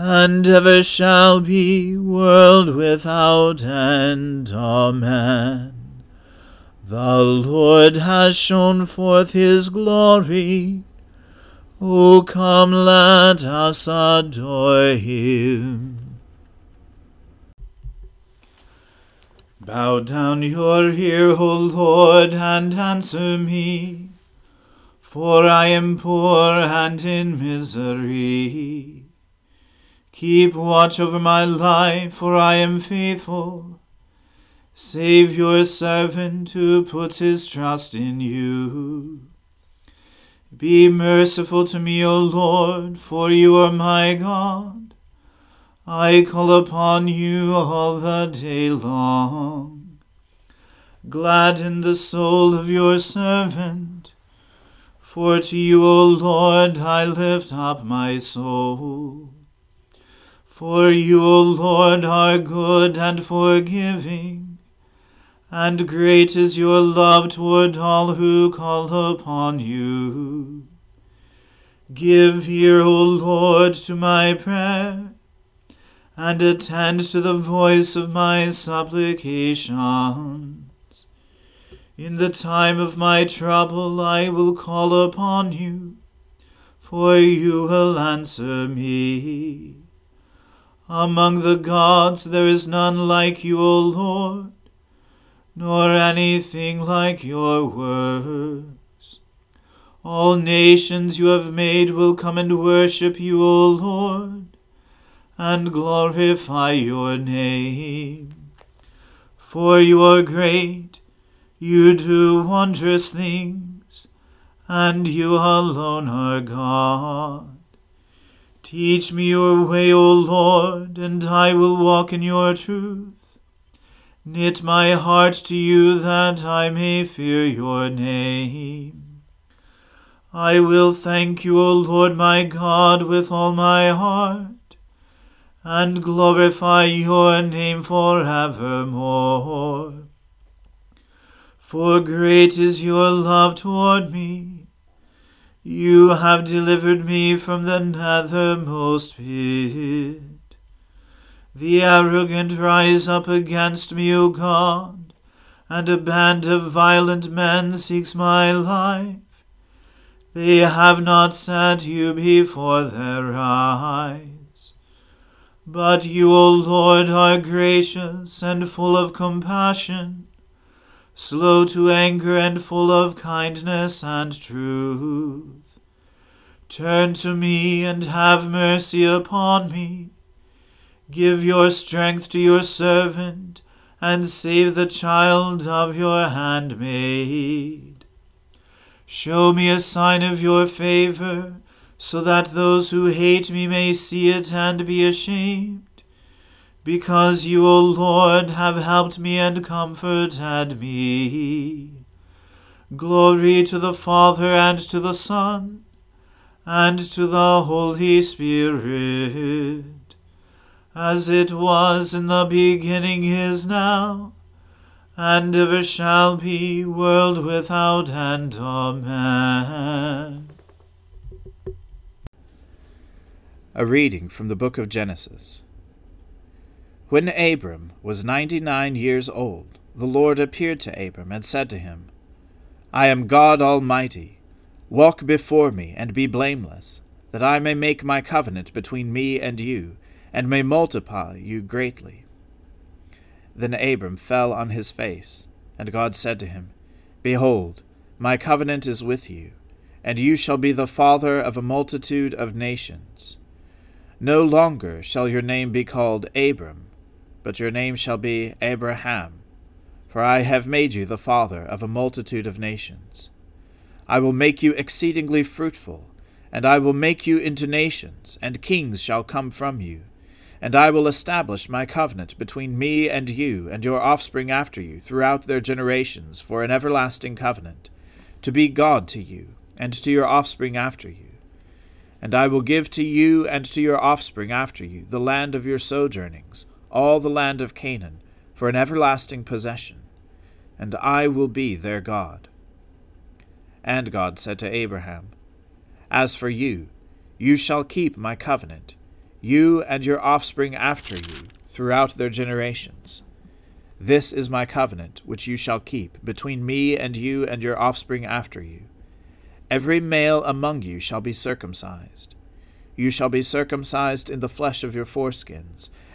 and ever shall be, world without end. Amen. The Lord has shown forth his glory. O come, let us adore him. Bow down your ear, O Lord, and answer me, for I am poor and in misery. Keep watch over my life, for I am faithful. Save your servant who puts his trust in you. Be merciful to me, O Lord, for you are my God. I call upon you all the day long. Gladden the soul of your servant, for to you, O Lord, I lift up my soul. For you, O Lord, are good and forgiving and great is your love toward all who call upon you. Give ear, O Lord, to my prayer, and attend to the voice of my supplications. In the time of my trouble I will call upon you, for you will answer me. Among the gods there is none like you, O Lord nor anything like your works. All nations you have made will come and worship you, O Lord, and glorify your name. For you are great, you do wondrous things, and you alone are God. Teach me your way, O Lord, and I will walk in your truth. Knit my heart to you that I may fear your name. I will thank you, O Lord my God, with all my heart, and glorify your name for evermore. For great is your love toward me. You have delivered me from the nethermost pit. The arrogant rise up against me, O God, and a band of violent men seeks my life. They have not set you before their eyes. But you, O Lord, are gracious and full of compassion, slow to anger and full of kindness and truth. Turn to me and have mercy upon me. Give your strength to your servant, and save the child of your handmaid. Show me a sign of your favor, so that those who hate me may see it and be ashamed. Because you, O Lord, have helped me and comforted me. Glory to the Father and to the Son and to the Holy Spirit, as it was in the beginning is now and ever shall be, world without end. Amen. A reading from the book of Genesis. When Abram was ninety nine years old, the Lord appeared to Abram and said to him, I am God Almighty. Walk before me and be blameless, that I may make my covenant between me and you, and may multiply you greatly. Then Abram fell on his face, and God said to him, Behold, my covenant is with you, and you shall be the father of a multitude of nations. No longer shall your name be called Abram, but your name shall be Abraham, for I have made you the father of a multitude of nations. I will make you exceedingly fruitful, and I will make you into nations, and kings shall come from you. And I will establish my covenant between me and you and your offspring after you throughout their generations for an everlasting covenant, to be God to you and to your offspring after you. And I will give to you and to your offspring after you the land of your sojournings, all the land of Canaan, for an everlasting possession, and I will be their God. And God said to Abraham, As for you, you shall keep my covenant you and your offspring after you, throughout their generations. This is my covenant which you shall keep between me and you and your offspring after you. Every male among you shall be circumcised. You shall be circumcised in the flesh of your foreskins,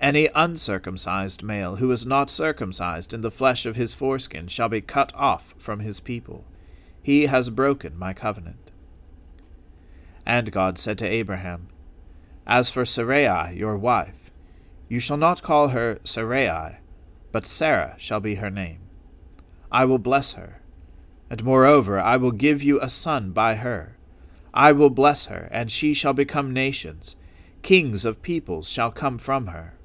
Any uncircumcised male who is not circumcised in the flesh of his foreskin shall be cut off from his people. He has broken my covenant. And God said to Abraham, As for Sarai your wife, you shall not call her Sarai, but Sarah shall be her name. I will bless her, and moreover I will give you a son by her. I will bless her, and she shall become nations. Kings of peoples shall come from her.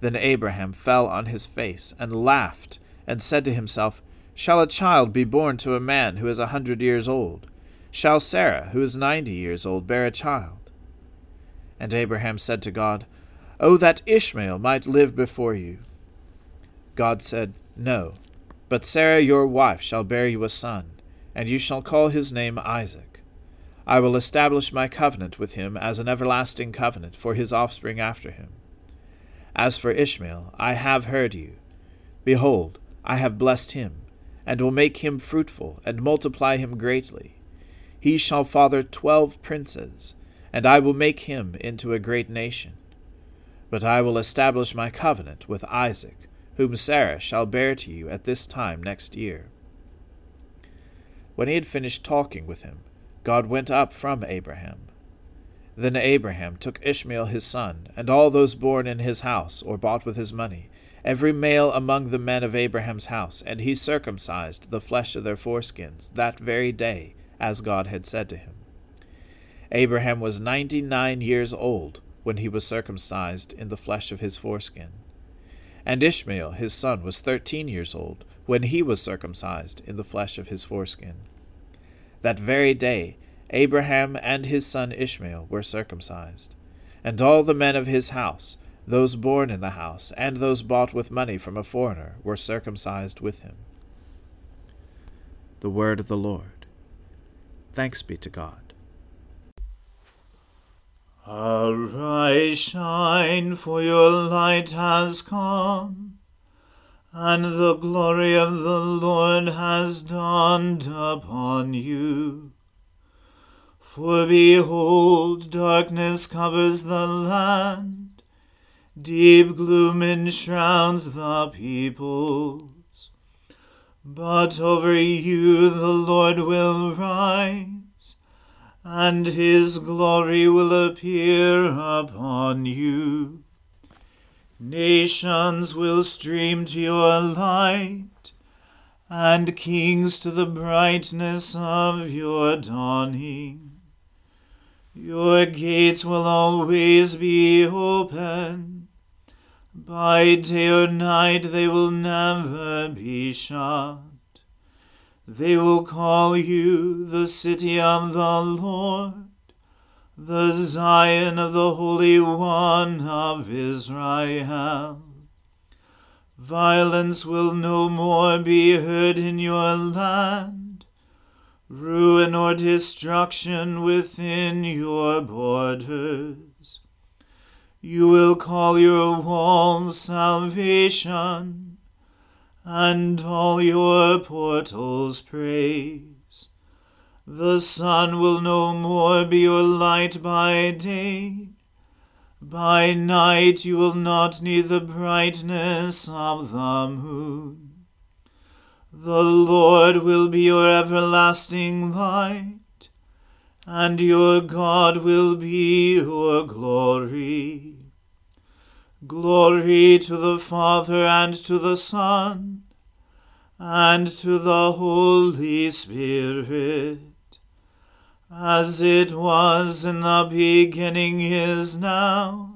Then Abraham fell on his face, and laughed, and said to himself, Shall a child be born to a man who is a hundred years old? Shall Sarah, who is ninety years old, bear a child? And Abraham said to God, Oh, that Ishmael might live before you. God said, No, but Sarah your wife shall bear you a son, and you shall call his name Isaac. I will establish my covenant with him as an everlasting covenant for his offspring after him. As for Ishmael, I have heard you. Behold, I have blessed him, and will make him fruitful, and multiply him greatly. He shall father twelve princes, and I will make him into a great nation. But I will establish my covenant with Isaac, whom Sarah shall bear to you at this time next year. When he had finished talking with him, God went up from Abraham. Then Abraham took Ishmael his son, and all those born in his house, or bought with his money, every male among the men of Abraham's house, and he circumcised the flesh of their foreskins that very day, as God had said to him. Abraham was ninety nine years old when he was circumcised in the flesh of his foreskin. And Ishmael his son was thirteen years old when he was circumcised in the flesh of his foreskin. That very day Abraham and his son Ishmael were circumcised, and all the men of his house, those born in the house, and those bought with money from a foreigner, were circumcised with him. The word of the Lord. Thanks be to God. Arise, shine, for your light has come, and the glory of the Lord has dawned upon you. For behold, darkness covers the land, deep gloom enshrouds the peoples. But over you the Lord will rise and his glory will appear upon you. Nations will stream to your light, and kings to the brightness of your dawning. Your gates will always be open. By day or night they will never be shut. They will call you the city of the Lord, the Zion of the Holy One of Israel. Violence will no more be heard in your land, ruin or destruction within your borders. You will call your walls salvation and all your portals praise. The sun will no more be your light by day. By night you will not need the brightness of the moon. The Lord will be your everlasting light, and your God will be your glory. Glory to the Father and to the Son and to the Holy Spirit, as it was in the beginning is now,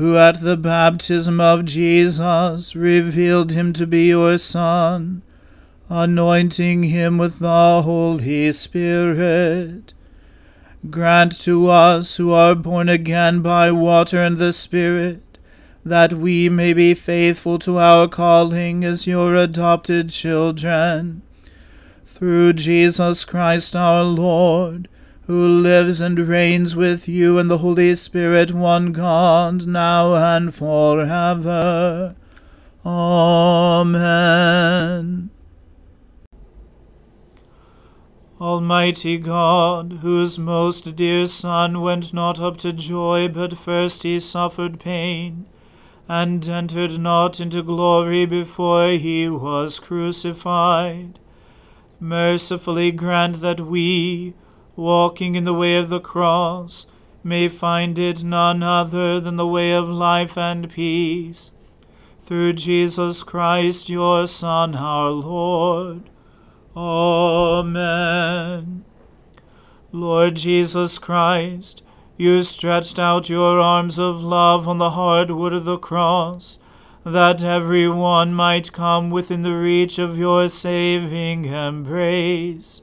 who at the baptism of Jesus revealed him to be your Son, anointing him with the Holy Spirit, grant to us who are born again by water and the Spirit that we may be faithful to our calling as your adopted children. Through Jesus Christ our Lord, who lives and reigns with you and the Holy Spirit, one God, now and forever. Amen. Almighty God, whose most dear Son went not up to joy, but first he suffered pain, and entered not into glory before he was crucified. Mercifully grant that we, walking in the way of the cross, may find it none other than the way of life and peace. Through Jesus Christ, your Son, our Lord. Amen. Lord Jesus Christ, you stretched out your arms of love on the hard wood of the cross, that every one might come within the reach of your saving embrace.